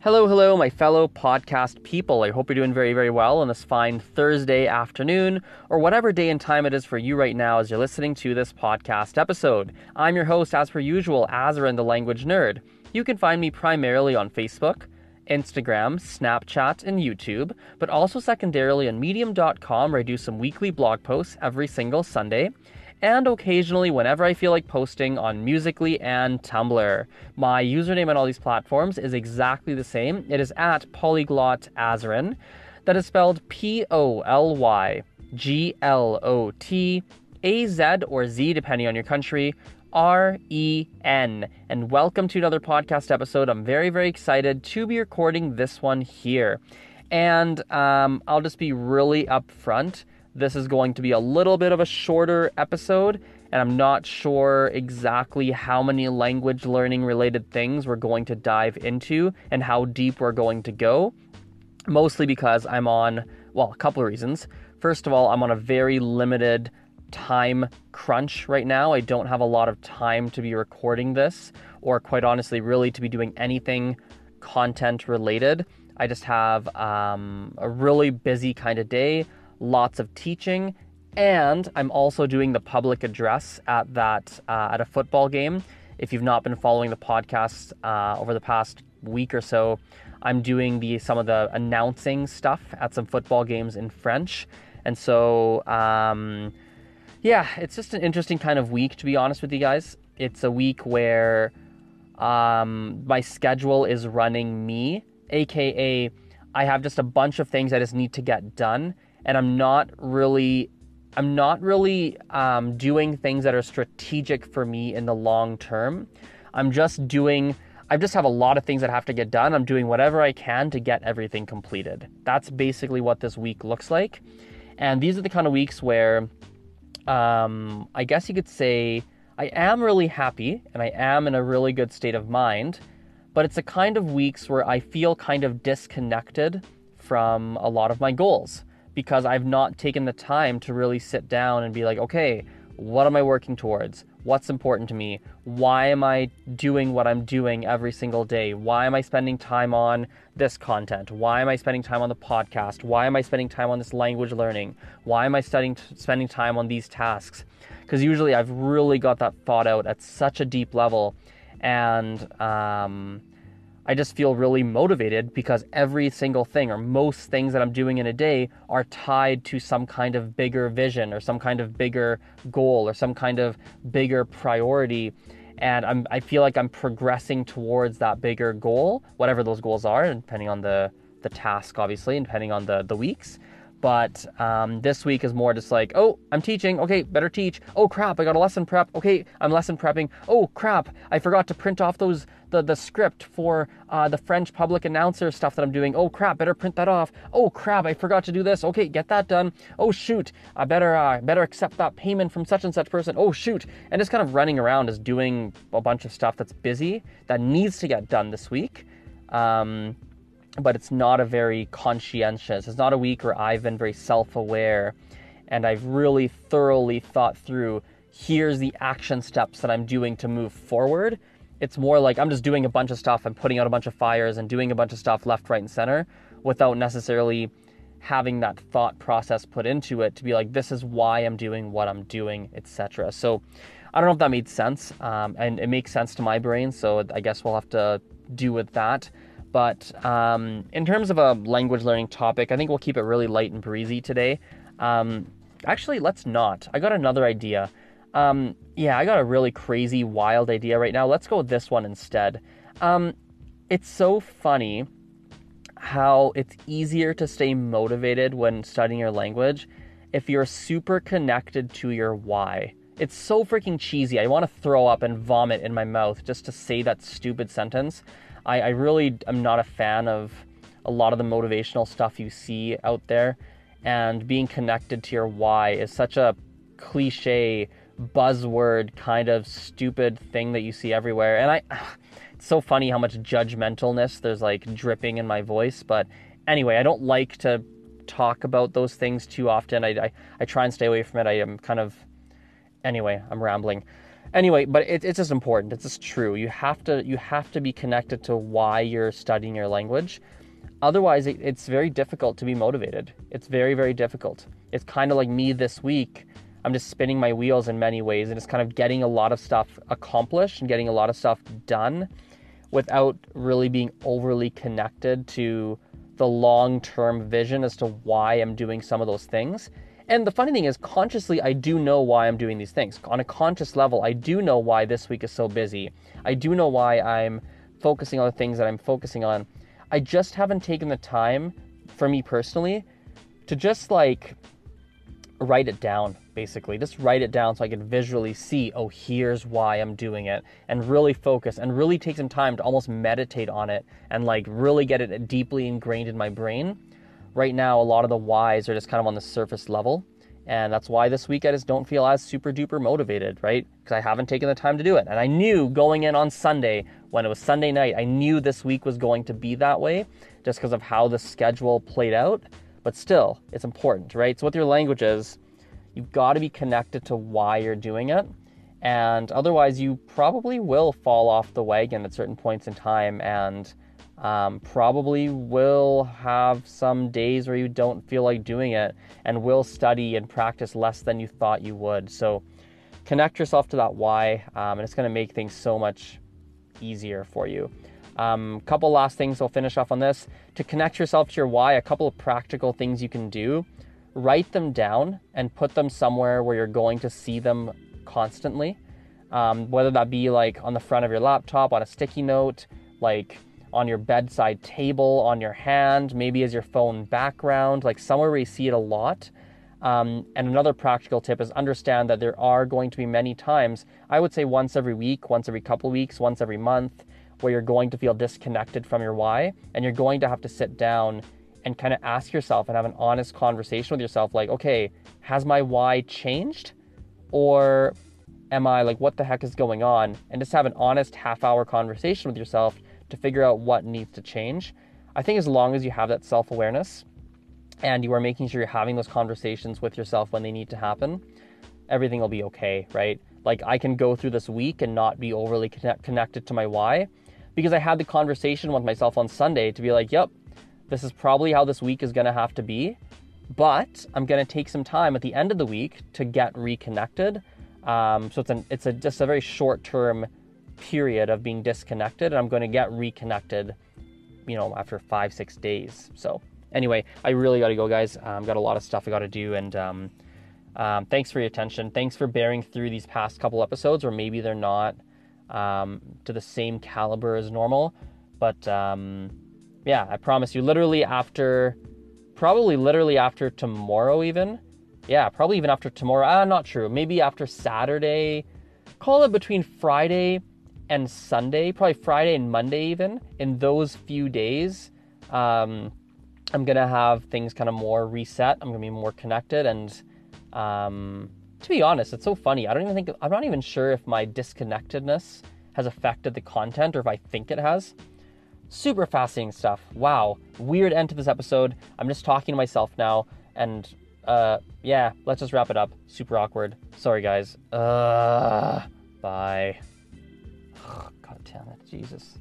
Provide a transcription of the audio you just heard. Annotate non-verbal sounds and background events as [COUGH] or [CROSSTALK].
Hello, hello, my fellow podcast people. I hope you're doing very, very well on this fine Thursday afternoon, or whatever day and time it is for you right now as you're listening to this podcast episode. I'm your host, as per usual, Azren the Language Nerd. You can find me primarily on Facebook, Instagram, Snapchat, and YouTube, but also secondarily on Medium.com, where I do some weekly blog posts every single Sunday and occasionally whenever I feel like posting on Musical.ly and Tumblr. My username on all these platforms is exactly the same. It is at Polyglot Azren. That is spelled P O L Y G L O T A Z or Z, depending on your country. R E N. And welcome to another podcast episode. I'm very, very excited to be recording this one here. And um, I'll just be really upfront. This is going to be a little bit of a shorter episode, and I'm not sure exactly how many language learning related things we're going to dive into and how deep we're going to go. Mostly because I'm on, well, a couple of reasons. First of all, I'm on a very limited time crunch right now. I don't have a lot of time to be recording this, or quite honestly, really to be doing anything content related. I just have um, a really busy kind of day lots of teaching, and I'm also doing the public address at that uh, at a football game. If you've not been following the podcast uh, over the past week or so, I'm doing the some of the announcing stuff at some football games in French, and so um, yeah, it's just an interesting kind of week to be honest with you guys. It's a week where um, my schedule is running me, aka I have just a bunch of things I just need to get done and I'm not really I'm not really um, doing things that are strategic for me in the long term. I'm just doing I just have a lot of things that have to get done. I'm doing whatever I can to get everything completed. That's basically what this week looks like. And these are the kind of weeks where um, I guess you could say I am really happy and I am in a really good state of mind, but it's a kind of weeks where I feel kind of disconnected from a lot of my goals because I've not taken the time to really sit down and be like, okay, what am I working towards? What's important to me? Why am I doing what I'm doing every single day? Why am I spending time on this content? Why am I spending time on the podcast? Why am I spending time on this language learning? Why am I studying, spending time on these tasks? Because usually I've really got that thought out at such a deep level. And um, I just feel really motivated because every single thing or most things that I'm doing in a day are tied to some kind of bigger vision or some kind of bigger goal or some kind of bigger priority. And I'm, I feel like I'm progressing towards that bigger goal, whatever those goals are, depending on the, the task, obviously, and depending on the, the weeks. But um, this week is more just like, oh, I'm teaching. Okay, better teach. Oh crap, I got a lesson prep. Okay, I'm lesson prepping. Oh crap, I forgot to print off those the the script for uh, the French public announcer stuff that I'm doing. Oh crap, better print that off. Oh crap, I forgot to do this. Okay, get that done. Oh shoot, I better uh, better accept that payment from such and such person. Oh shoot, and just kind of running around is doing a bunch of stuff that's busy that needs to get done this week. Um, but it's not a very conscientious. It's not a week where I've been very self aware and I've really thoroughly thought through here's the action steps that I'm doing to move forward. It's more like I'm just doing a bunch of stuff and putting out a bunch of fires and doing a bunch of stuff left, right, and center without necessarily having that thought process put into it to be like, this is why I'm doing what I'm doing, etc. So I don't know if that made sense. Um, and it makes sense to my brain. So I guess we'll have to do with that. But um, in terms of a language learning topic, I think we'll keep it really light and breezy today. Um, actually, let's not. I got another idea. Um, yeah, I got a really crazy, wild idea right now. Let's go with this one instead. Um, it's so funny how it's easier to stay motivated when studying your language if you're super connected to your why. It's so freaking cheesy. I want to throw up and vomit in my mouth just to say that stupid sentence. I, I really am not a fan of a lot of the motivational stuff you see out there. And being connected to your why is such a cliche, buzzword kind of stupid thing that you see everywhere. And I, [SIGHS] it's so funny how much judgmentalness there's like dripping in my voice. But anyway, I don't like to talk about those things too often. I, I, I try and stay away from it. I am kind of, anyway, I'm rambling. anyway, but it, it's just important. It's just true. You have to you have to be connected to why you're studying your language. Otherwise, it, it's very difficult to be motivated. It's very very difficult. It's kind of like me this week. I'm just spinning my wheels in many ways, and it's kind of getting a lot of stuff accomplished and getting a lot of stuff done without really being overly connected to the long term vision as to why I'm doing some of those things. And the funny thing is, consciously, I do know why I'm doing these things. On a conscious level, I do know why this week is so busy. I do know why I'm focusing on the things that I'm focusing on. I just haven't taken the time, for me personally, to just like write it down basically just write it down so i can visually see oh here's why i'm doing it and really focus and really take some time to almost meditate on it and like really get it deeply ingrained in my brain right now a lot of the whys are just kind of on the surface level and that's why this week i just don't feel as super duper motivated right because i haven't taken the time to do it and i knew going in on sunday when it was sunday night i knew this week was going to be that way just because of how the schedule played out but still, it's important, right? So with your languages, you've got to be connected to why you're doing it. And otherwise, you probably will fall off the wagon at certain points in time and um, probably will have some days where you don't feel like doing it and will study and practice less than you thought you would. So connect yourself to that why, um, and it's going to make things so much easier for you. Um, couple last things I'll finish off on this. To connect yourself to your why, a couple of practical things you can do. Write them down and put them somewhere where you're going to see them constantly. Um, whether that be like on the front of your laptop, on a sticky note, like on your bedside table, on your hand, maybe as your phone background, like somewhere where you see it a lot. Um, and another practical tip is understand that there are going to be many times, I would say once every week, once every couple weeks, once every month, where you're going to feel disconnected from your why and you're going to have to sit down and kind of ask yourself and have an honest conversation with yourself like okay has my why changed or am i like what the heck is going on and just have an honest half hour conversation with yourself to figure out what needs to change i think as long as you have that self-awareness and you are making sure you're having those conversations with yourself when they need to happen everything will be okay right like i can go through this week and not be overly connect- connected to my why because I had the conversation with myself on Sunday to be like, yep, this is probably how this week is going to have to be. But I'm going to take some time at the end of the week to get reconnected. Um, so it's an it's a just a very short term period of being disconnected, and I'm going to get reconnected, you know, after five six days. So anyway, I really got to go, guys. Um, got a lot of stuff I got to do, and um, um, thanks for your attention. Thanks for bearing through these past couple episodes, or maybe they're not um, to the same caliber as normal. But um, yeah, I promise you, literally after, probably literally after tomorrow, even. Yeah, probably even after tomorrow. Ah, not true. Maybe after Saturday. Call it between Friday and Sunday, probably Friday and Monday, even. In those few days, um, I'm gonna have things kind of more reset. I'm gonna be more connected and um, to be honest, it's so funny. I don't even think I'm not even sure if my disconnectedness has affected the content or if I think it has. Super fascinating stuff. Wow. Weird end to this episode. I'm just talking to myself now and uh yeah, let's just wrap it up. Super awkward. Sorry guys. Uh bye. Ah, God damn it, Jesus.